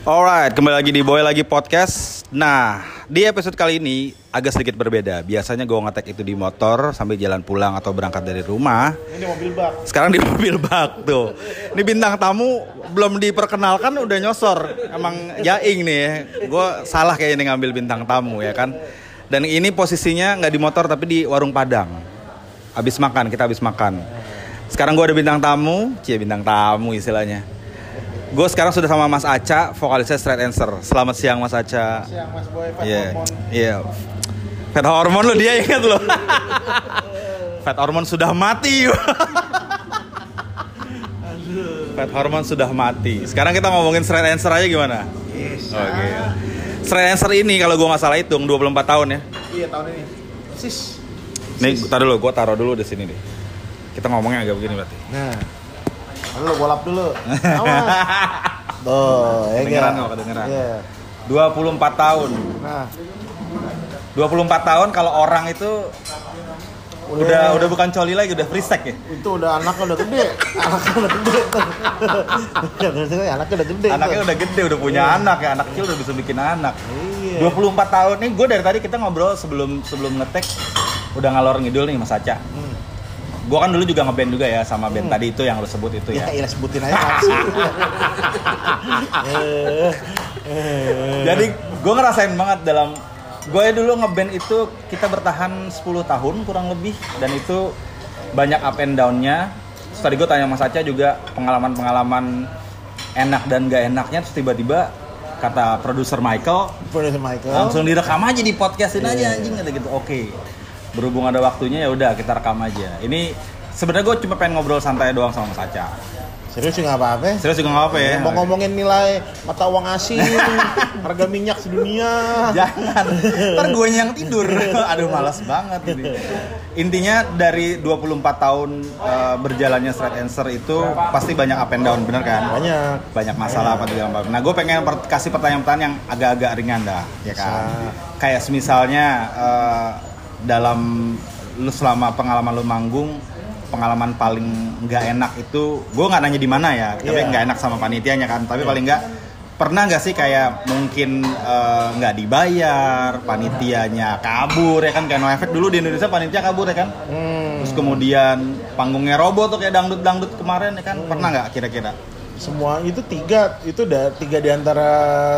Alright, kembali lagi di Boy Lagi Podcast. Nah, di episode kali ini agak sedikit berbeda. Biasanya gue ngetek itu di motor sambil jalan pulang atau berangkat dari rumah. Ini mobil bak. Sekarang di mobil bak tuh. Ini bintang tamu belum diperkenalkan udah nyosor. Emang jaing nih ya. Gue salah kayaknya ngambil bintang tamu ya kan. Dan ini posisinya nggak di motor tapi di warung Padang. Abis makan, kita habis makan. Sekarang gue ada bintang tamu. Cie bintang tamu istilahnya Gue sekarang sudah sama Mas Aca, vokalisnya Straight Answer. Selamat siang Mas Aca. Siang Mas Boy, Fat Iya, Hormon. iya. Fat hormon lo dia ingat lo. Fat hormon sudah mati. Fat hormon sudah mati. Sekarang kita ngomongin Straight Answer aja gimana? Yes. Oke. Straight Answer ini kalau gue nggak salah hitung 24 tahun ya. Iya tahun ini. Sis. Nih, taruh dulu, gue taruh dulu di sini deh. Kita ngomongnya agak begini berarti. Nah. Lalu gua lap dulu. Awas. Tuh, ya Kedengeran nggak? nggak? Kedengeran. Iya. 24 tahun. Nah, 24 tahun kalau orang itu udah udah bukan coli lagi, udah free sex ya. itu udah anaknya udah gede. Anaknya udah gede. Iya, anaknya udah gede. Anaknya tuh. udah gede, udah punya anak ya, anak kecil udah bisa bikin anak. Iya. 24 tahun nih, gue dari tadi kita ngobrol sebelum sebelum ngetek udah ngalor ngidul nih Mas Aca. Hmm. Gue kan dulu juga ngeband juga ya sama band tadi itu yang lo sebut itu Ya, ya. iya sebutin aja langsung. Eh, eh. Jadi gue ngerasain banget dalam gue dulu ngeband itu kita bertahan 10 tahun kurang lebih dan itu banyak up and down-nya. Terus tadi gue tanya Mas Aca juga pengalaman-pengalaman enak dan gak enaknya terus tiba-tiba kata produser Michael Producer Michael. langsung direkam aja di podcastin Iya, aja iya. anjing kata gitu oke berhubung ada waktunya ya udah kita rekam aja ini sebenarnya gue cuma pengen ngobrol santai doang sama Mas Aca Serius sih nggak apa-apa. serius juga apa ya Mau ngomongin nilai mata uang asing, harga minyak sedunia. jangan ntar gue yang tidur aduh malas banget ini intinya dari 24 tahun eh, berjalannya straight answer itu pasti banyak up and down bener kan Banyak. banyak masalah apa segala macam. Nah, gue pengen per- kasih pertanyaan-pertanyaan yang agak-agak ringan dah, ya kan? Kayak misalnya eh, dalam lu selama pengalaman lu manggung, pengalaman paling nggak enak itu, gue nggak nanya di mana ya, tapi Iya. nggak enak sama panitianya kan. Tapi paling nggak pernah nggak sih kayak mungkin eh, nggak dibayar, panitianya kabur ya kan kayak no effect dulu di Indonesia panitia kabur ya kan? Hmm, Terus kemudian panggungnya roboh tuh kayak dangdut-dangdut kemarin ya kan? Pernah nggak kira-kira? Semua itu tiga, itu udah tiga di antara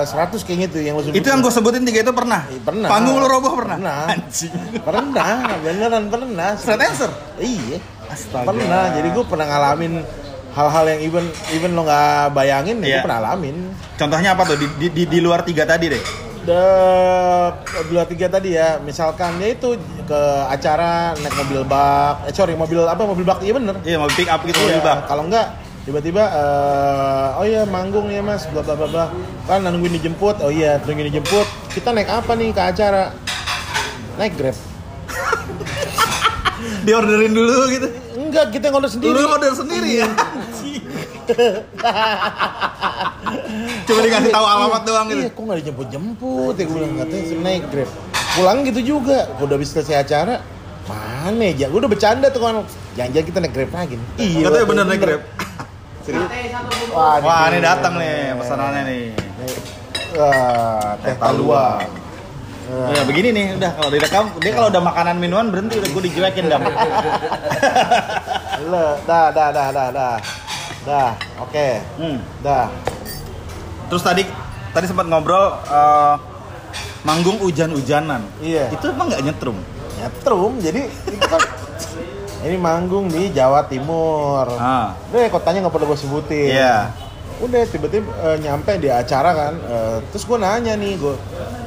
100 kayaknya tuh yang lo sebutin. Itu yang gue sebutin tiga itu pernah? Iya, pernah. Panggung lu roboh pernah? Pernah. Anjing. Pernah, beneran pernah. Straight answer? Iya. Astaga. Pernah. Jadi gue pernah ngalamin hal-hal yang even even lo nggak bayangin, ya Iya. gue pernah alamin. Contohnya apa tuh? Di, di, di, di luar tiga tadi deh. The dua tiga tadi ya, misalkan ya itu ke acara naik mobil bak, eh sorry mobil apa mobil bak iya bener. Iya, mau pick up gitu Iya, mobil bak. Kalau enggak tiba-tiba eh, oh iya manggung ya mas bla bla bla bla. Kan nungguin dijemput. Oh iya nungguin dijemput. Kita naik apa nih ke acara? Naik grab. Di orderin dulu gitu. enggak kita ngorder sendiri. Lu order sendiri ya? Coba dikasih tahu alamat doang gitu. iya kok nggak dijemput jemput ya? Gue bilang katanya naik grab. Pulang gitu juga. Gua udah bisa selesai acara. Mana ya gue udah bercanda tuh kan jangan-jangan kita naik grab lagi nih. iya Katanya bener naik grab. Wah, Wah, ini datang nih pesanannya nih. Wah, teh talua. Ya begini nih, udah kalau direkam, dia kalau udah makanan minuman berhenti udah gue dijelek,in dah. Le, dah, dah, dah, dah, dah. Dah, oke. Hmm. Dah. Terus tadi tadi sempat ngobrol eh, manggung hujan-hujanan. Iya. Itu emang nggak nyetrum? Nyetrum, jadi itu kan ini manggung di Jawa Timur. Ah. Udah kotanya nggak perlu gue sebutin. Iya. Udah tiba-tiba eh, nyampe di acara kan, eh, terus gue nanya nih, gue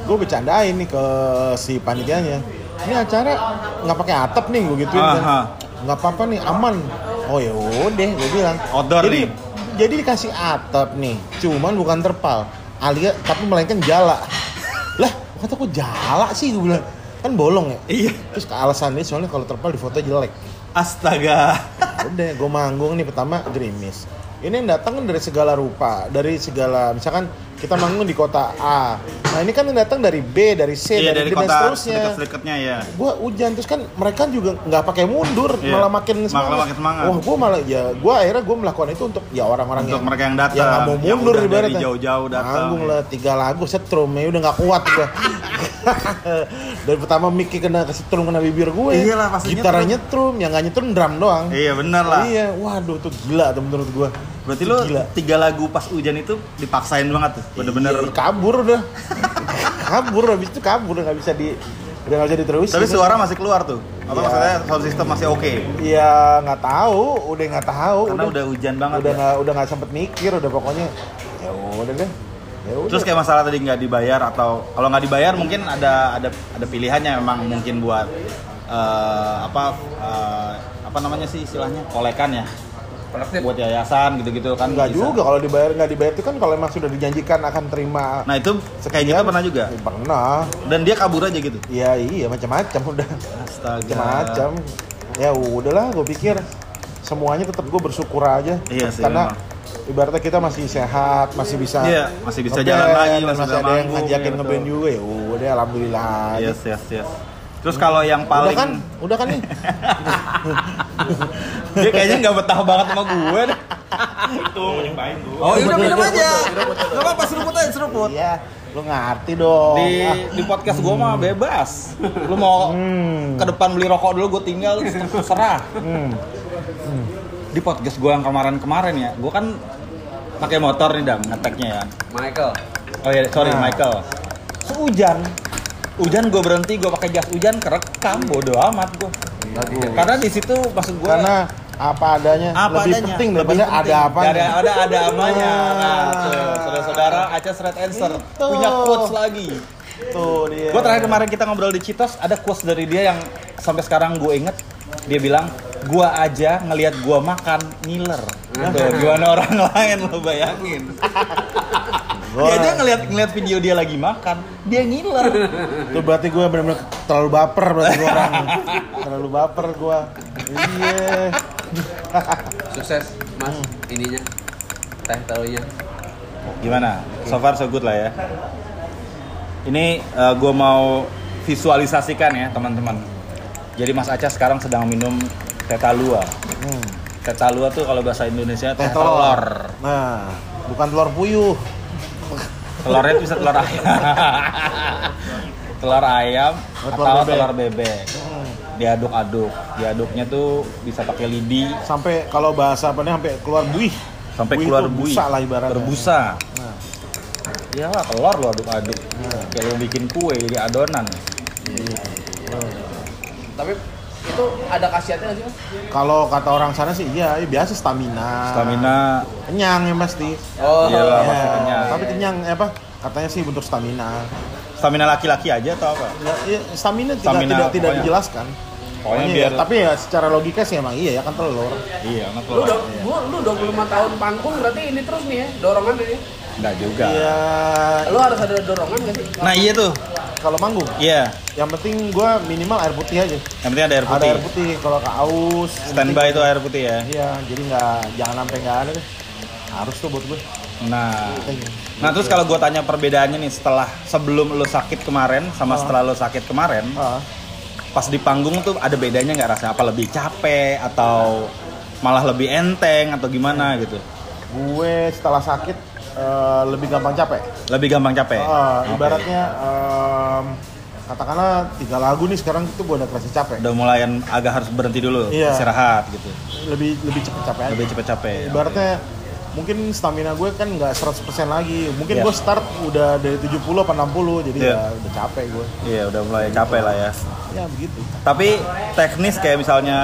gue bercandain nih ke si panitianya. Ini acara nggak pakai atap nih, gue gituin kan. Nggak apa-apa nih, aman. Oh ya udah, gue bilang. Outdoor jadi, nih. Jadi dikasih atap nih, cuman bukan terpal, alias tapi melainkan jala. lah, kata kok jala sih gue bilang. Kan bolong ya. Iya. Terus alasannya soalnya kalau terpal di foto jelek. Astaga. Udah, gue manggung nih pertama gerimis. Ini yang datang dari segala rupa, dari segala misalkan kita manggung di kota A. Nah ini kan yang datang dari B, dari C, Iya dari, dari kota seterusnya. dekat-dekatnya ya. Gua hujan terus kan mereka juga nggak pakai mundur, Iya. malah makin Malah semangat. makin semangat. Wah, gua malah ya, gua akhirnya gua melakukan itu untuk ya orang-orang yang mereka yang datang, yang nggak mau mundur udah dari jauh-jauh datang. Manggung lah tiga lagu setrum, ya udah nggak kuat gua. dari pertama mic kena ke setrum kena bibir gue. Iyalah, pasti Gitarnya nyetrum, yang nggak nyetrum drum doang. Iya bener lah. Iya, waduh tuh gila tuh menurut gua. Berarti gila. tiga lagu pas hujan itu dipaksain banget tuh. Bener-bener. Iya, kabur udah. kabur habis itu kabur nggak bisa di udah nggak bisa diterusin. Tapi suara masih keluar tuh. Apa Iya. maksudnya sound system masih oke? Iya nggak tahu, udah nggak tahu. Karena udah hujan banget Udah ya. nggak udah nggak sempet mikir, udah pokoknya ya udah deh. Ya udah. Terus kayak masalah tadi nggak dibayar atau kalau nggak dibayar mungkin ada ada ada pilihannya memang mungkin buat eh, apa eh, apa namanya sih istilahnya kolekan ya Kolektif. buat yayasan gitu-gitu kan nggak juga kalau dibayar nggak dibayar itu kan kalau emang sudah dijanjikan akan terima Nah itu kayak gitu pernah juga Ya, pernah. dan dia kabur aja gitu. Iya iya macam-macam udah Astaga. macam-macam. Ya udahlah, gue pikir semuanya tetap gue bersyukur aja. Iya sih, Karena memang. ibaratnya kita masih sehat, masih bisa Iya, masih bisa jalan lagi, masih masih ada yang ngajakin iya, ngeband juga ya. Udah alhamdulillah. Yes yes yes. Terus kalau yang paling Udah kan? Udah kan nih? dia kayaknya nggak betah banget sama gue deh. Oh, udah minum aja. Gak apa-apa seruput aja seruput. Iya, lu ngerti dong. Di di podcast gue mah bebas. Lu mau Hmm. ke depan beli rokok dulu, gue tinggal terserah. hmm. Di podcast gue yang kemarin-kemarin ya, gue kan pakai motor nih dam ngeteknya ya. Michael. Oh ya, sorry Nah. Michael. Sehujan, hujan gue berhenti, gue pakai jas hujan kerekam, bodo amat gue. Karena di situ maksud gue Karena apa adanya apa lebih adanya penting lebih daripada penting. ada apa. Dari ada ada apanya nah Ah. saudara-saudara Aca Red Answer Itu. punya quotes lagi Tuh dia. gue terakhir kemarin kita ngobrol di Citos ada quotes dari dia yang sampai sekarang gue inget dia bilang gua aja ngelihat gua makan ngiler tuh gimana orang lain lo bayangin dia aja ngelihat ngelihat video dia lagi makan dia ngiler Itu berarti gue benar-benar terlalu baper berarti gue orang. terlalu baper gue. Iya. Sukses, Mas. Ininya. Teh tahunya. Gimana? So far so good lah ya. Ini eh, gua mau visualisasikan ya teman-teman. Jadi Mas Aca sekarang sedang minum teh talua. Hmm. Teh talua tuh kalau bahasa Indonesia Teh teh telur. telur. Nah, bukan telur puyuh. Telurnya itu bisa telur ayam. telur ayam Oh, telur atau bebek. telur bebek. Hmm. Diaduk-aduk. Diaduknya tuh bisa pakai lidi Sampai kalau bahasa apa nih sampai keluar buih. sampai Buih keluar buih. busa lah ibaratnya. Berbusa. Nah, Iyalah telur lo aduk-aduk. Nah. Kayak lo bikin kue jadi adonan. Tapi itu ada khasiatnya nggak sih, Mas? kalau kata orang sana sih iya, iya, biasa stamina. Stamina Kenyang ya pasti. Oh, Iyalah, Ya, pasti kenyang. Tapi kenyang eh, apa? Katanya sih bentuk stamina. stamina laki-laki aja atau apa? Ya, iya, stamina, tidak Stamina, tidak, tidak pokoknya. dijelaskan. Pokoknya ya, biar tapi ya secara logika sih emang iya ya kan telur. iya, enak Lu loh. udah gua lu 25 tahun panggung berarti ini terus nih ya, dorongan ini. Enggak juga. Iya. Lu harus ada dorongan nggak sih? Nah, iya tuh. Kalau manggung, Iya. yang penting gua minimal air putih aja. Yang penting ada air Ada putih. air putih. Kalau ke aus, Standby itu air putih ya. Iya, jadi nggak jangan sampai nggak ada deh. Harus tuh buat gue. Nah, nah terus kalau gue tanya perbedaannya nih setelah sebelum lo sakit kemarin sama Oh. setelah lo sakit kemarin, Ah, pas di panggung tuh ada bedanya nggak rasa apa lebih capek atau malah lebih enteng atau gimana gitu? gue setelah sakit eh, lebih gampang capek. Lebih gampang capek. Ah, Oke. ibaratnya em, katakanlah tiga lagu nih sekarang itu gue udah kerasa capek. udah mulai agak harus berhenti dulu, Iya. istirahat gitu. Lebih lebih cepet capek aja. Lebih cepet capek. Ibaratnya mungkin stamina gue kan nggak 100% lagi. Mungkin Iya. gue start udah dari 70 apa 60 jadi Iya. ya udah capek gue. Iya, udah mulai capek lah ya. Ya begitu. Tapi teknis kayak misalnya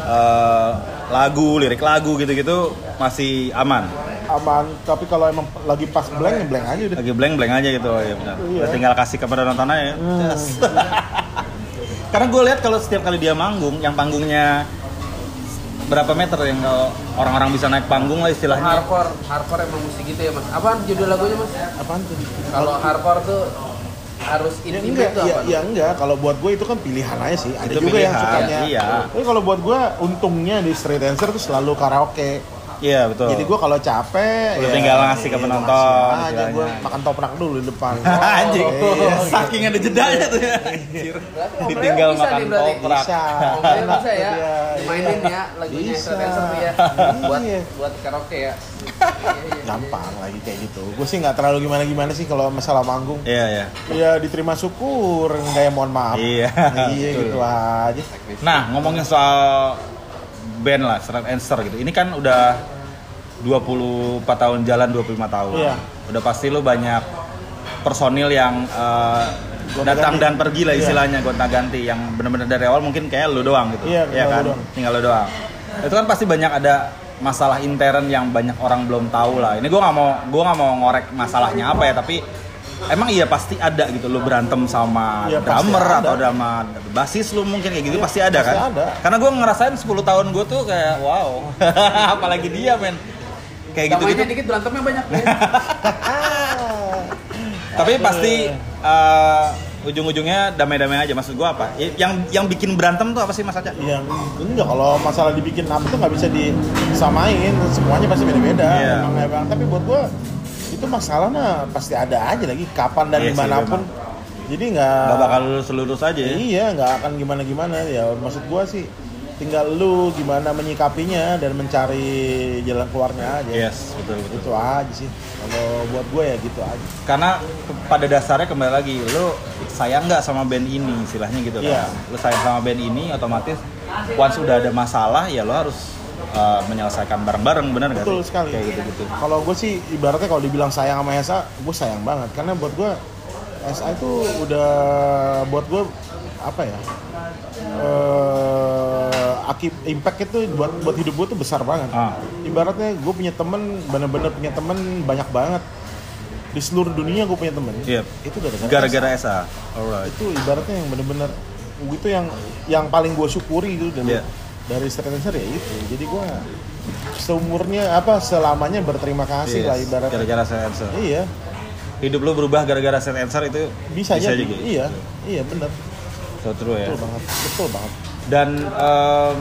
eh, lagu, lirik lagu gitu-gitu masih aman. Aman, tapi kalau emang lagi pas blank ya blank aja udah. Lagi blank blank aja gitu ya benar. Iya. Tinggal kasih kepada nonton aja. Hmm. Yes. Karena gue lihat kalau setiap kali dia manggung, yang panggungnya berapa meter yang kalau orang-orang bisa naik panggung lah istilahnya. Hardcore, hardcore emang mesti gitu ya, Mas. Apaan judul lagunya, Mas? Apaan tuh? Kalau hardcore tuh harus Ya intimate enggak, tuh ya, apa? ya enggak. Kalau buat gue itu kan pilihan aja sih. Ada Itu juga yang pilihan, sukanya. iya. Tapi kalau buat gue untungnya di Street Dancer tuh selalu karaoke. Iya, betul. Jadi gue kalau capek Udah tinggal ngasih ke iya, penonton, gua ngasih aja gue makan toprak dulu di depan. Anjing. Iya. Saking ada jedanya tuh ya. Ditinggal makan toprak. Bisa. Bisa ya. Mainin Iya. ya lagunya Bisa. Extra tuh ya. Buat Iya. buat karaoke ya. Iya, iya, iya. Gampang lagi kayak gitu. Gue sih nggak terlalu gimana-gimana sih kalau masalah manggung. Iya, iya. Ya diterima syukur, nggak ya mohon maaf. Iya. Iya gitu aja. Nah, ngomongin soal band lah, Straight Answer gitu. Ini kan udah 24 tahun jalan, 25 tahun. Iya. Udah pasti lu banyak personil yang Gonta datang ganti. dan pergi lah Iya. istilahnya gonta ganti yang bener-bener dari awal mungkin kayak lu doang gitu. Iya, tinggal kan? doang. Tinggal lu doang. Itu kan pasti banyak ada masalah intern yang banyak orang belum tahu lah. Ini gua nggak mau gua nggak mau ngorek masalahnya apa ya, tapi emang iya pasti ada gitu lu berantem sama pasti drummer ada. atau sama basis lu mungkin kayak gitu Iya, pasti ada pasti kan? ada. Karena gue ngerasain 10 tahun gue tuh kayak wow, apalagi dia men. Kayak gitu gitu. dikit berantemnya banyak ya. Tapi pasti eh, ujung-ujungnya damai-damai aja. Maksud gue apa? Y- Yang yang bikin berantem tuh apa sih Mas Aca? Yang enggak kalau masalah dibikin apa tuh nggak bisa disamain. Semuanya pasti beda-beda. Iya. Emang, emang. Tapi buat gua itu masalahnya pasti ada aja lagi kapan dan Iya sih, di mana pun. Jadi nggak Gak bakal lurus-lurus aja ya. Iya, nggak akan gimana-gimana ya. Maksud gua sih tinggal lu gimana menyikapinya dan mencari jalan keluarnya aja. Yes, betul betul. Itu aja sih. Kalau buat gue ya gitu aja. Karena pada dasarnya kembali lagi, lu sayang nggak sama band ini, istilahnya gitu Iya. kan? Lu sayang sama band ini, otomatis once udah ada masalah, ya lu harus eh, menyelesaikan bareng-bareng, bener nggak Betul sih? sekali. Kayak gitu-gitu. Kalau gue sih ibaratnya kalau dibilang sayang sama SA, gue sayang banget karena buat gue SA itu udah buat gue apa ya? akib impact itu buat buat hidup gue tuh besar banget. Ah. Ibaratnya gue punya temen, bener-bener punya temen banyak banget di seluruh dunia gue punya temen. Iya. Itu gara-gara Gara-gara SA. Alright. itu ibaratnya yang bener-bener itu yang yang paling gue syukuri itu dari Iya. Dari stranger ya itu jadi gue seumurnya apa selamanya berterima kasih lah Yes, ibaratnya Gara-gara set answer. iya Hidup lu berubah gara-gara set answer itu bisa, aja juga. iya iya bener So true ya. betul banget betul banget Dan em,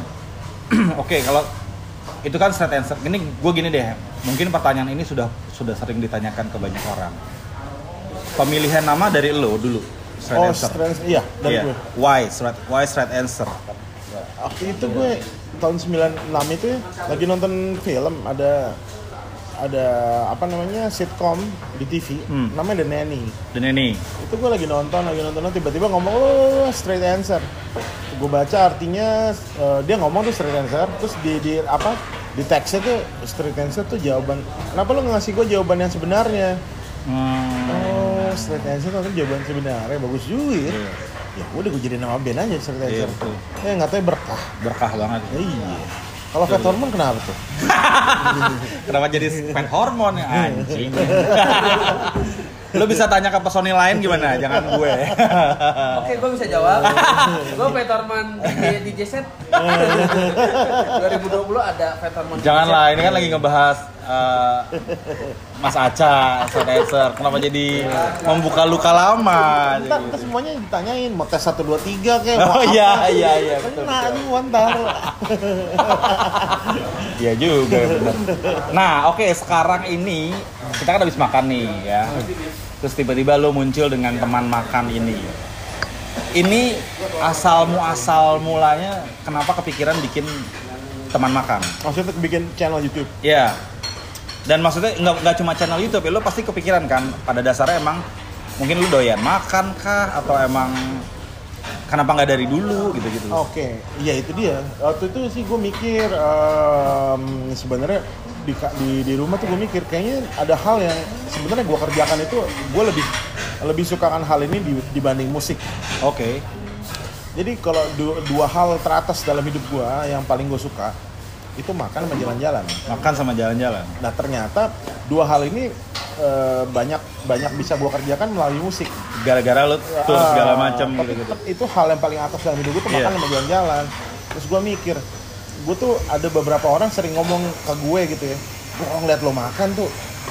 oke kalau itu kan set answer. Ini gue gini deh. Mungkin pertanyaan ini sudah sudah sering ditanyakan ke banyak orang. Pemilihan nama dari lo dulu. Straight oh answer. stranger iya dari Iya. gue Why straight why straight answer? Waktu itu gue tahun 96 itu lagi nonton film ada ada apa namanya sitcom di TV Hmm. namanya The Nanny. Dan ini itu gue lagi nonton lagi nonton tiba-tiba ngomong oh straight answer. Gue baca artinya eh, dia ngomong tuh straight answer terus di, di apa di teksnya tuh straight answer tuh jawaban kenapa lo ngasih gue jawaban yang sebenarnya? Hmm, oh straight answer itu jawaban sebenarnya bagus juga ya. Iya. Ya udah gue jadi nama band aja straight Iya, betul. ya nggak tahu berkah berkah banget. Ya, iya kalau fat hormone kenapa tuh Kenapa jadi pet hormon ya anjing? Lo bisa tanya ke personil lain gimana? Jangan gue. Oke, gue bisa jawab. gue Peterman di DJ set. 2020 ada Peterman. Janganlah, ini kan lagi ngebahas eh, Mas Aca, sanitizer. Kenapa jadi membuka luka lama? ntar, ntar semuanya ditanyain mau tes 1, 2, 3 kayak mau Oh apa iya, iya, iya, betul, kena betul. nih ntar Iya juga, bener. Nah, oke, sekarang ini kita kan habis makan nih ya. Terus tiba-tiba lo muncul dengan teman makan ini. Ini asal muasal mulanya kenapa kepikiran bikin teman makan? maksudnya bikin channel YouTube Iya. Dan maksudnya nggak nggak cuma channel YouTube ya, lo pasti kepikiran kan pada dasarnya emang mungkin lu doyan makan kah atau emang kenapa nggak dari dulu gitu-gitu. Oke, iya itu dia. Waktu itu sih gue mikir em, sebenarnya di, di di rumah tuh gue mikir kayaknya ada hal yang sebenarnya gue kerjakan itu gue lebih lebih sukakan hal ini di- dibanding musik. Oke. Jadi kalau du- dua hal teratas dalam hidup gue yang paling gue suka itu makan sama jalan-jalan. Makan sama jalan-jalan. Nah ternyata dua hal ini eh, banyak banyak bisa gue kerjakan melalui musik. Gara-gara lu tur Ah, segala macam tapi gitu-gitu. tetep itu hal yang paling atas dalam hidup gue tuh Iya. makan sama jalan-jalan terus gue mikir gue tuh ada beberapa orang sering ngomong ke gue gitu ya gue ngeliat lo makan tuh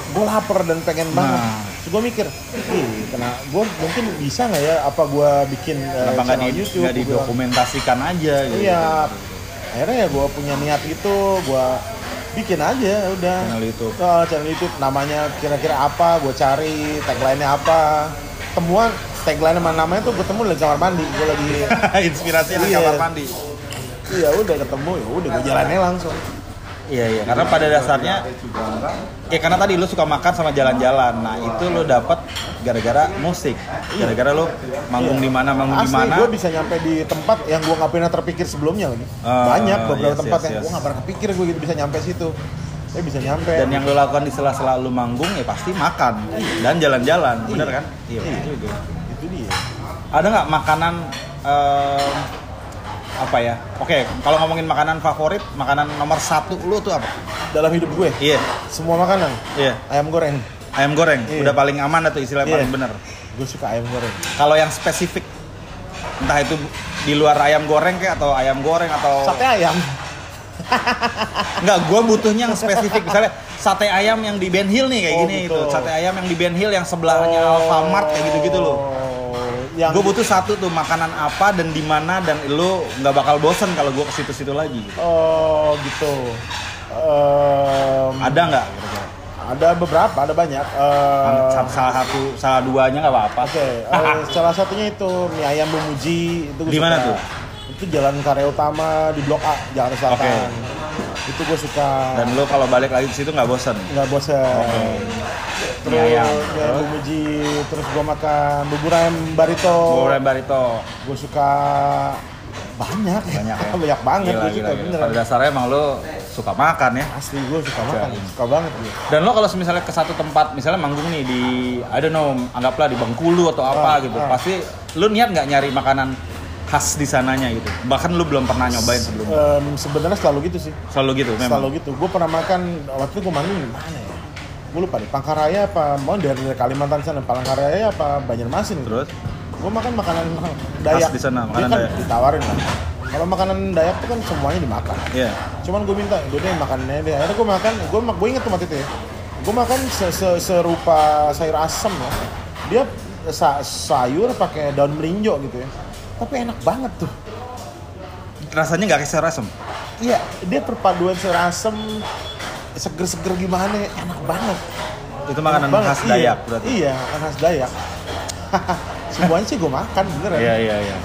gue lapar dan pengen banget Nah. terus gue mikir ih kena gue mungkin bisa nggak ya apa gue bikin eh, Kenapa nggak channel di, YouTube bilang, didokumentasikan aja gitu? iya akhirnya ya gue punya niat itu gue bikin aja udah Channel YouTube. Oh, channel YouTube namanya kira-kira apa gue cari tagline-nya apa temuan tagline mana namanya tuh gue temu di kamar mandi gue lagi Inspirasi di Iya. kamar mandi. iya udah ketemu ya udah gue jalannya langsung Iya iya, karena pada dasarnya ya karena tadi lu suka makan sama jalan-jalan. Nah, itu lu dapat gara-gara musik. Gara-gara lu manggung di mana, manggung di Asli, mana. gue bisa nyampe di tempat yang gue nggak pernah terpikir sebelumnya lagi. Ah, Banyak beberapa yes, tempat yes, yang yes. gue nggak pernah kepikir gue gitu bisa nyampe situ. Saya bisa nyampe. Dan yang lu lakukan di sela-sela lu manggung ya pasti makan dan jalan-jalan, bener kan? Iya, Iya. itu dia. Ada nggak makanan em, apa ya? Oke, kalau ngomongin makanan favorit, makanan nomor satu lu tuh apa? Dalam hidup gue, Iya, semua makanan iya. ayam goreng. Ayam goreng, Iya. udah paling aman atau istilah Iya. paling bener. Gue suka ayam goreng. Kalau yang spesifik, entah itu di luar ayam goreng kayak atau ayam goreng atau Sate ayam. Enggak, gue butuhnya yang spesifik. Misalnya sate ayam yang di Ben Hill nih kayak Oh, gini gitu. itu. Sate ayam yang di Ben Hill yang sebelahnya Alfamart kayak gitu-gitu loh. Yang Gue butuh satu tuh makanan apa dan di mana dan lu nggak bakal bosen kalau gue ke situ-situ lagi. Gitu. Oh gitu. Em, Ada nggak? ada beberapa, ada banyak. Eh, Salah, salah satu, salah duanya nggak apa-apa. Oke, eh, salah satunya itu mie ayam Bumuji itu Di mana tuh? Itu Jalan Karya Utama di Blok A, Jakarta Selatan. Itu gue suka. Dan lu kalau balik lagi ke situ nggak bosen. nggak bosan. Terus ayam. ayam Bumuji, terus gue makan bubur ayam barito. Goreng barito. Gue suka banyak, Banyak ya. banyak banget Gila, gue gila, suka gila. Pada dasarnya emang lu suka makan ya. Asli gue suka makan, suka banget gue. Dan lo kalau misalnya ke satu tempat, misalnya manggung nih di, I don't know, anggaplah di Bengkulu atau apa Ah, gitu, ah. pasti lu niat nggak nyari makanan khas di sananya gitu. Bahkan lu belum pernah nyobain sebelumnya. Em, sebenarnya selalu gitu sih. Selalu gitu memang. Selalu gitu. Gue pernah makan waktu itu gue manggung di mana ya? Gue lupa deh. Pangkaraya apa? Mau dari, dari Kalimantan sana. Palangkaraya apa Banjarmasin? gitu. Terus Gue makan makanan Dayak. Khas di sana, Dia makanan kan Dayak. ditawarin kan. Kalau makanan Dayak tuh kan semuanya dimakan. Iya. Cuman gue minta, gue deh makannya deh. Akhirnya gue makan, gue gue inget tuh waktu itu ya. Gue makan se- se- serupa sayur asem ya. Dia sa- sayur pakai daun melinjo gitu ya. Tapi enak banget tuh. Rasanya nggak kayak sayur asem. Iya, dia perpaduan sayur asem, seger-seger gimana, enak banget. Itu makanan Enak banget, khas iya. Dayak berarti. Iya, makanan khas Dayak. Semuanya sih gue makan, beneran. Iya iya iya.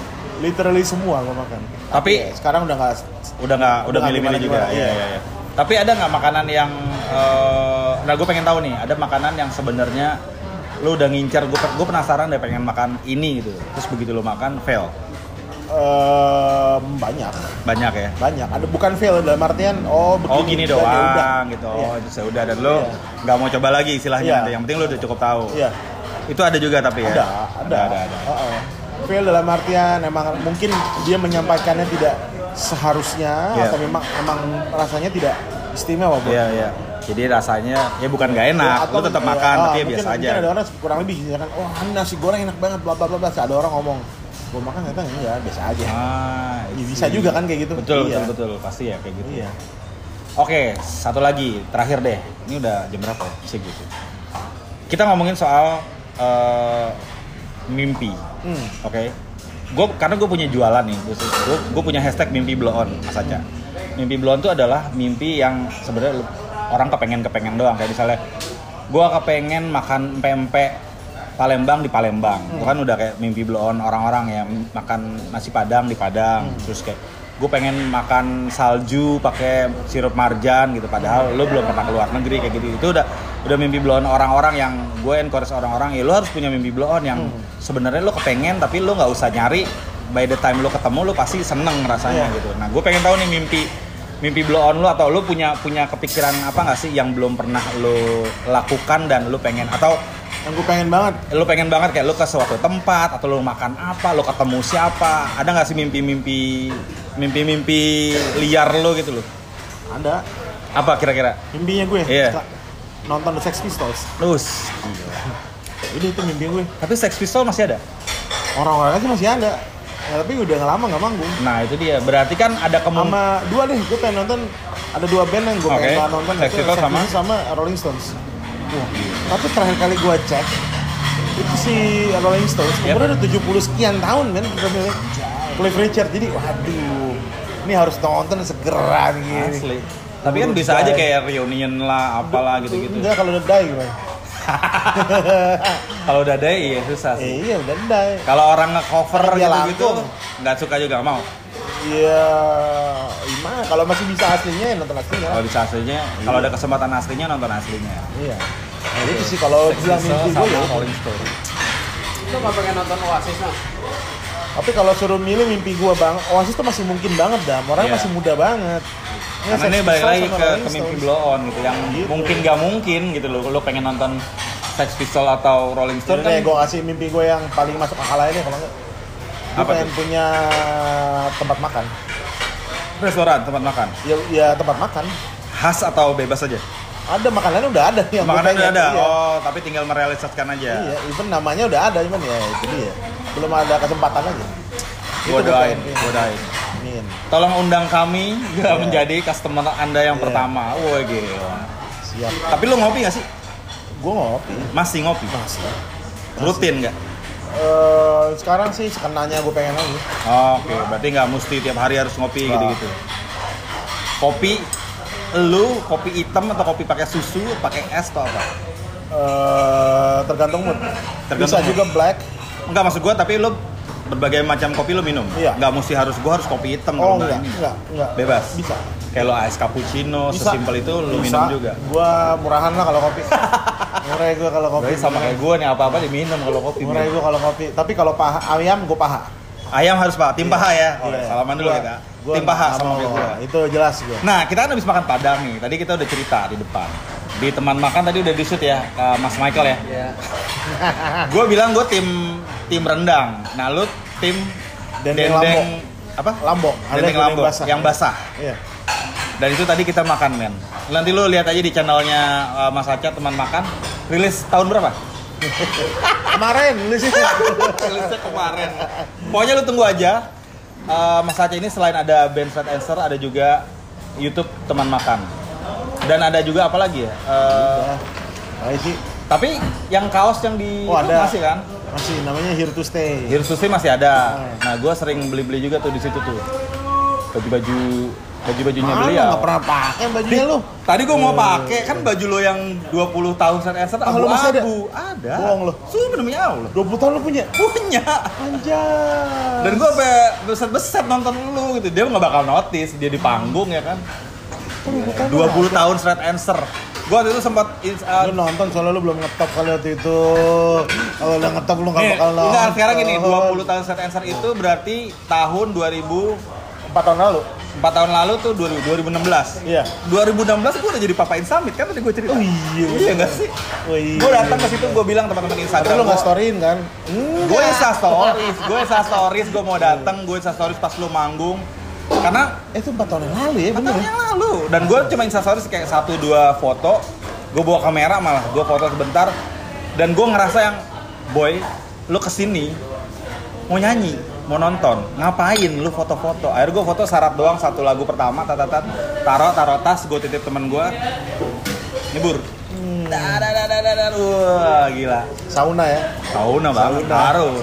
Literally semua gue makan. Tapi- sekarang udah nggak Udah nggak udah milih-milih juga. Iya iya. iya iya. Tapi ada nggak makanan yang, eh, nah gue pengen tahu nih, ada makanan yang sebenarnya lu udah ngincar, gue gue penasaran deh pengen makan ini gitu. Terus begitu lu makan fail, Em, banyak, banyak ya. banyak. Ada bukan fail dalam artian, oh begini, Oh gini dan ya udah. doang gitu. Iya. Oh itu saya udah dan lo Iya. nggak mau coba lagi istilahnya. Iya. nanti. Yang penting lo udah cukup tahu. Iya, Itu ada juga tapi ya. ada, ada, ada, ada. Heeh. Fail dalam artian emang mungkin dia menyampaikannya tidak seharusnya Iya. atau memang emang rasanya tidak istimewa buat Iya iya. Jadi rasanya ya bukan nggak enak. Ya, lo tetap eh, makan ah, tapi ya mungkin- biasa aja. Mungkin ada orang kurang lebih ya kan, oh ini nasi goreng enak banget, bla bla bla bla. Ada orang ngomong, gue makan ternyata enggak, biasa aja. Ah, Ya, bisa juga kan kayak gitu. Betul Iya. betul betul pasti ya kayak gitu. Iya. Oke satu lagi terakhir deh. Ini udah jam berapa? ya? Bisa gitu. Kita ngomongin soal eh, mimpi. Hmm. Oke. Gue karena gue punya jualan nih. Gue gue punya hashtag mimpi blow on Mas Aca. Mimpi blow on itu adalah mimpi yang sebenarnya lu- orang kepengen kepengen doang. Kayak misalnya gue kepengen makan pempek Palembang di Palembang. Itu kan udah kayak mimpi blow on orang-orang yang makan nasi Padang di Padang. Terus kayak gue pengen makan salju pakai sirup marjan gitu. Padahal lo belum pernah keluar negeri kayak gitu. Itu udah udah mimpi blow on orang-orang yang gue encourage orang-orang ya lo harus punya mimpi blow on yang sebenarnya lo kepengen tapi lo nggak usah nyari. By the time lo ketemu lo pasti seneng rasanya Iya. gitu. Nah gue pengen tahu nih mimpi mimpi blow on lo atau lo punya punya kepikiran apa nggak sih yang belum pernah lo lakukan dan lo pengen atau Yang gue pengen banget, lo pengen banget kayak lo ke suatu tempat atau lo makan apa lo ketemu siapa ada nggak sih mimpi-mimpi mimpi-mimpi liar lo gitu lo ada apa kira-kira mimpinya gue. Iya. setelah Nonton The Sex Pistols. Lus Ini itu mimpi gue. tapi Sex Pistol masih ada Orang-orang sih masih ada. Ya, tapi udah lama nggak manggung. nah itu dia berarti kan ada kemungkinan Sama dua deh, gue pengen nonton ada dua band yang gue Oke. pengen nonton Sex itu sama? Sama Rolling Stones. Wah, tapi terakhir kali gue cek itu si Rolling Stones Yep. umurnya udah 70 sekian tahun men Cliff Richard jadi waduh ini harus nonton segeran gini asli Tapi kan bisa aja kayak reunion lah, apalah gitu-gitu. Enggak kalau udah die gimana? Kalau udah ada iya susah sih. Eh, iya udah die. Kalau orang nge-cover gitu-gitu nggak suka juga nggak mau. Iya, gimana? Kalau masih bisa aslinya ya nonton aslinya. Kalau bisa aslinya, kalau ada kesempatan aslinya nonton aslinya. Iya. Itu sih kalau bilang mimpi gue ya. Stone. Lu nggak pengen nonton Oasis nah? Tapi kalau suruh milih mimpi gue bang, Oasis tuh masih mungkin banget dah. Orang Iya. masih muda banget. Ya, Karena ini balik lagi ke, ke mimpi blow on gitu yang Gitu. mungkin gak mungkin gitu loh. Lo pengen nonton Sex Pistol atau Rolling Stone Jadi kan gue kasih mimpi gue yang paling masuk akal aja kalau enggak. Gue Apa pengen tuh? punya tempat makan. restoran tempat makan Ya, ya tempat makan. khas atau bebas aja. Ada makanannya udah ada yang gua Makanan udah ada. Iya. Oh, tapi tinggal merealisasikan aja. Iya, even namanya udah ada cuman ya itu dia. Belum ada kesempatan aja. Gua doain, gua doain. Amin. Tolong undang kami Iya. menjadi customer Anda yang Iya. pertama. Wah, gila. Siap. Tapi lu ngopi gak sih? Gue ngopi. Masih ngopi? Masih. Rutin gak? Eh, sekarang sih sekenanya gue pengen lagi. Oke, berarti nggak mesti tiap hari harus ngopi Nggak. gitu-gitu. Kopi, lu kopi hitam atau kopi pakai susu, pakai es atau apa? Eh, tergantung mood. Tergantung Bisa mood. juga black. Enggak maksud gua, tapi lu berbagai macam kopi lu minum. Iya. Nggak mesti harus gua harus kopi hitam Oh kalau enggak, ini. enggak, enggak. Bebas. Bisa. Kayak lo es cappuccino, Bisa. sesimpel itu lu Bisa. minum juga. Gua murahan lah kalau kopi. Murah gue kalau kopi. Berarti sama kayak gua nih apa-apa diminum kalau kopi. Murah gue kalau kopi. Tapi kalau paha ayam gue paha. Ayam harus pak, tim paha ya. Oh, Iya. salaman dulu Gua- kita. gua Tim paha sama gua. Itu jelas gue. Nah, kita kan habis makan Padang nih. Tadi kita udah cerita di depan. Di teman makan tadi udah di shoot ya, uh, Mas Michael ya. Iya. gue bilang gue tim tim rendang. Nah, lu tim Dendeng dendeng apa? Lambok. Dendeng lambok basah. yang basah. Iya. Dan itu tadi kita makan men. Nanti lu lihat aja di channelnya uh, Mas Aca teman makan. Rilis tahun berapa? Kemarin lu sih. Rilisnya kemarin. Pokoknya lu tunggu aja. Uh, Mas Aca ini selain ada band Fred Answer ada juga YouTube teman makan. Dan ada juga apa lagi ya? Uh, Ya. Ayo sih. tapi yang kaos yang di Oh, ada. masih kan? Masih namanya Here to Stay. Hero Sushi masih ada. Nah, gue sering beli-beli juga tuh di situ tuh. Baju-baju baju-bajunya Mana beliau. nggak pernah pakai bajunya lu? Tadi gue mau pakai kan baju lo yang 20 tahun set eset Ah, lu masih ada? Ada. Bohong lu. Sumpah demi Allah. 20 tahun lu punya? Punya. Anjay. Dan gue sampai beset-beset nonton lu gitu. Dia nggak bakal notice dia di panggung ya kan. 20 tahun straight answer. Gue waktu itu sempat uh, Lu nonton soalnya lu belum ngetop kali waktu itu. Kalau udah ngetop lu nggak bakal nonton. enggak, sekarang gini, 20 tahun straight answer itu berarti tahun 2000 4 tahun lalu. 4 tahun lalu tuh 2000 2016. Iya. 2016 gue udah jadi Papa Insamit kan tadi gue cerita. Oh iya. Iya enggak sih? Oh iya. Gue datang ke situ gue bilang teman-teman Tapi Instagram lu nggak gua- storyin kan? gue insta stories, gue insta stories, gue mau datang, gue insta stories pas lu manggung. Karena Eh, itu 4 tahun yang lalu ya, 4 bener tahun ya? yang lalu dan gue cuma insta stories kayak satu dua foto, gue bawa kamera malah, gue foto sebentar dan gue ngerasa yang boy, lu ke sini mau nyanyi, mau nonton, ngapain lu foto-foto? Akhirnya gue foto syarat doang satu lagu pertama, tatatat, taruh taruh tas, gue titip temen gue, nyebur. Dar. Wah gila. Sauna ya? Sauna banget, Sauna. harus.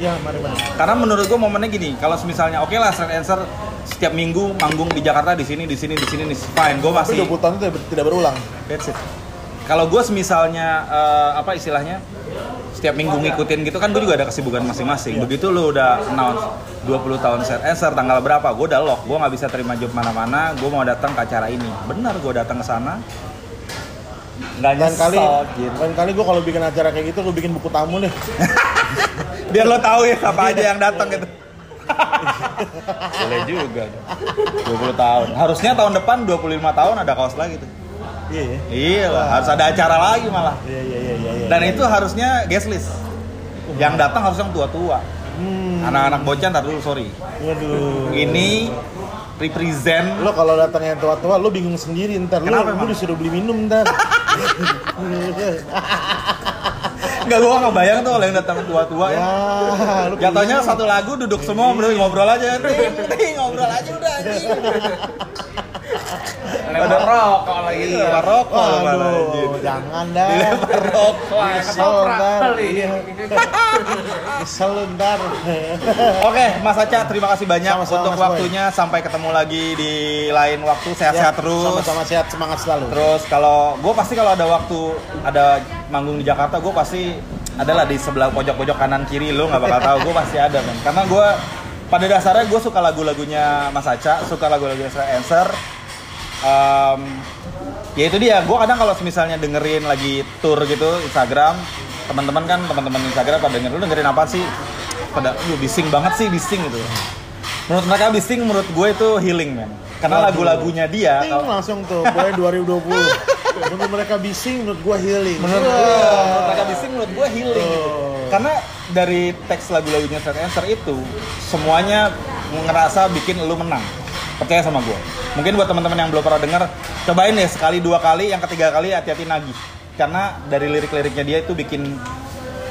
Ya, mari mari. Karena menurut gue momennya gini, kalau misalnya oke lah straight answer setiap minggu manggung di Jakarta di sini di sini di sini nih fine, gue masih 20 tahun itu tidak- berulang. that's it. Kalau gue misalnya eh, apa istilahnya setiap minggu ngikutin gitu kan gue juga ada kesibukan masing-masing. Begitu lu udah announce 20 tahun straight answer tanggal berapa, gue udah lock, gue nggak bisa terima job mana-mana, gue mau datang ke acara ini. Benar gue datang ke sana. Nggak Lain kali, gitu. lain kali gue kalau bikin acara kayak gitu, gue bikin buku tamu nih. biar lo tahu ya siapa aja yang datang gitu. Boleh juga. 20 tahun. Harusnya tahun depan 25 tahun ada kaos lagi tuh. Iya ya. Iya lah, harus ada acara lagi malah. Iya iya iya iya. iya, Dan iya. itu harusnya guest list. Yang datang harus yang tua-tua. Hmm. Anak-anak bocah ntar dulu sorry. Waduh. Ini represent Lo kalau datang yang tua-tua, lo bingung sendiri ntar. Lo, Kenapa lo disuruh beli minum ntar. Enggak gua nggak bayang tuh kalau yang datang tua-tua ya. Lo Jatuhnya satu lagu duduk semua ngobrol ngobrol aja, ting, ting, ngobrol aja udah anjing. Lempar rokok lagi. Iya, rokok lu malah, anjir. Waduh, jangan dah. Dilempar rokok. Kesel ntar. Iya. Kesel lu ntar. Oke, Mas Aca, terima kasih banyak Sama-sama, untuk Mas Boy. waktunya. Sampai ketemu lagi di lain waktu. Sehat-sehat Ya, terus. Sama-sama sehat, semangat selalu. Terus kalau gue pasti kalau ada waktu ada manggung di Jakarta, gue pasti adalah di sebelah pojok-pojok kanan kiri lo nggak bakal tahu. Gue pasti ada men. Karena gue pada dasarnya gue suka lagu-lagunya Mas Aca, suka lagu-lagunya Straight Answer. Em, ya itu dia. Gue kadang kalau misalnya dengerin lagi tour gitu Instagram, teman-teman kan teman-teman Instagram pada denger lu dengerin apa sih? Pada, "Yuh, bising banget sih bising gitu. Menurut mereka bising, menurut gue itu healing men. Karena lagu-lagunya dia. Ting, kalau- langsung tuh, boy 2020. Menurut mereka bising, menurut gua healing. menurut gue menurut mereka bising menurut gue healing gitu. Karena dari teks lagu-lagunya Straight Answer itu semuanya ngerasa bikin lu menang. Percaya sama gue mungkin buat teman-teman yang belum pernah denger cobain deh sekali dua kali yang ketiga kali hati-hati nagih. Karena dari lirik-liriknya dia itu bikin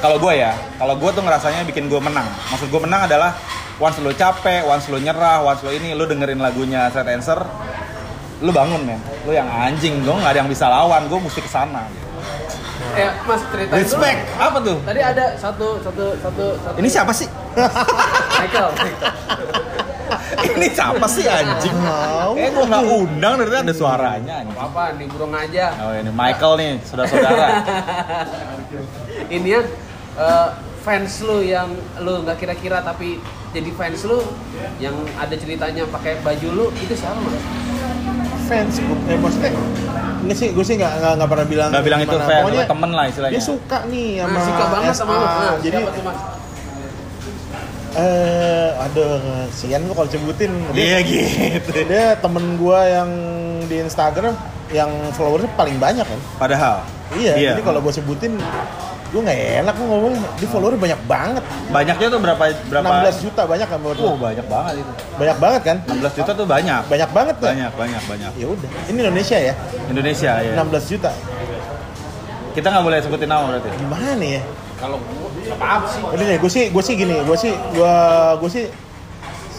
kalau gue ya kalau gue tuh ngerasanya bikin gue menang. Maksud gue menang adalah once lu capek once lu nyerah once lu ini lu dengerin lagunya Straight Answer lu bangun men. Lu yang anjing gue nggak ada yang bisa lawan gue mesti ke sana Eh, Mas ceritain dulu. respect apa tuh Tadi ada satu satu satu satu. Ini siapa sih? Michael. Ini siapa sih anjing? Eh gua nggak undang dari tadi ada suaranya anjing. Apa nih burung aja. Oh ini Michael nih, saudara-saudara. Ini ya eh, fans lu yang lu nggak kira-kira tapi jadi fans lu yang ada ceritanya pakai baju lu itu siapa fans gua, eh maksudnya ini sih gue sih nggak nggak nggak pernah bilang Nggak bilang itu fans, Pokoknya temen lah istilahnya. dia suka nih sama Nah, suka banget sama lu. Nah, jadi eh aduh sian gue kalau sebutin Iya dia, gitu. dia temen gue yang di Instagram yang followersnya paling banyak kan Padahal. iya, jadi kalau gue sebutin gue nggak enak gue ngomong di followernya banyak banget banyaknya tuh berapa berapa? 16 juta banyak kan menurut? Oh, banyak banget itu. banyak banget kan 16 juta tuh banyak. banyak banget tuh Banyak, banyak, banyak. ya udah ini Indonesia ya Indonesia ya. 16 juta Kita nggak boleh sebutin nama berarti. gimana ya Kalau apa apa sih? Udah deh, gue sih, gue sih gini, gue sih, gue, gue sih,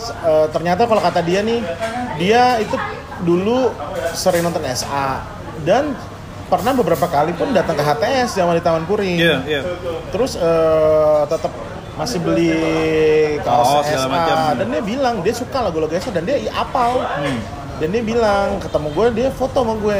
eh, ternyata kalau kata dia nih, dia itu dulu sering nonton SA dan pernah beberapa kali pun datang ke HTS zaman di Taman Puring. Iya, iya. Terus eh, tetap masih beli Kaos, segala SA macam. dan dia bilang dia suka lagu-lagu SA dan dia apal. Hmm. Dan dia bilang ketemu gue dia foto sama gue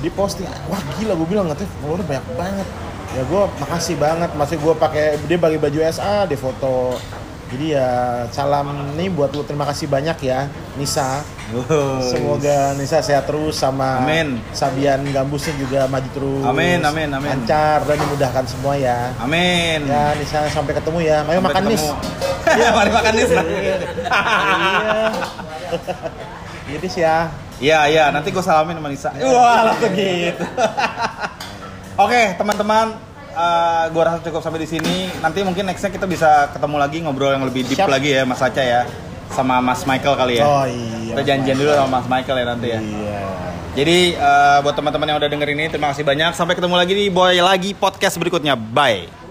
di posting wah gila gue bilang ngeteh follower banyak banget ya gue makasih banget masih gue pakai dia bagi baju SA dia foto jadi ya salam nih buat lu terima kasih banyak ya Nisa Oh. semoga Nisa sehat terus sama Amin. Sabian Gambusnya juga maju terus Amin, amin, amin. lancar dan dimudahkan semua ya Amin. ya Nisa sampai ketemu ya ayo Sampai makan nis ketemu. Iya, mari makan nis. iya jadi sih ya Iya, iya, nanti gue salamin sama Nisa. Wah, langsung gitu. Oke, teman-teman, eh gue rasa cukup sampai di sini. Nanti mungkin nextnya kita bisa ketemu lagi ngobrol yang lebih deep Siap. lagi ya, Mas Aca ya, sama Mas Michael kali ya. oh iya Kita janjian dulu sama Mas Michael ya nanti ya. iya Jadi eh, buat teman-teman yang udah denger ini, terima kasih banyak. Sampai ketemu lagi di Boy lagi podcast berikutnya. Bye.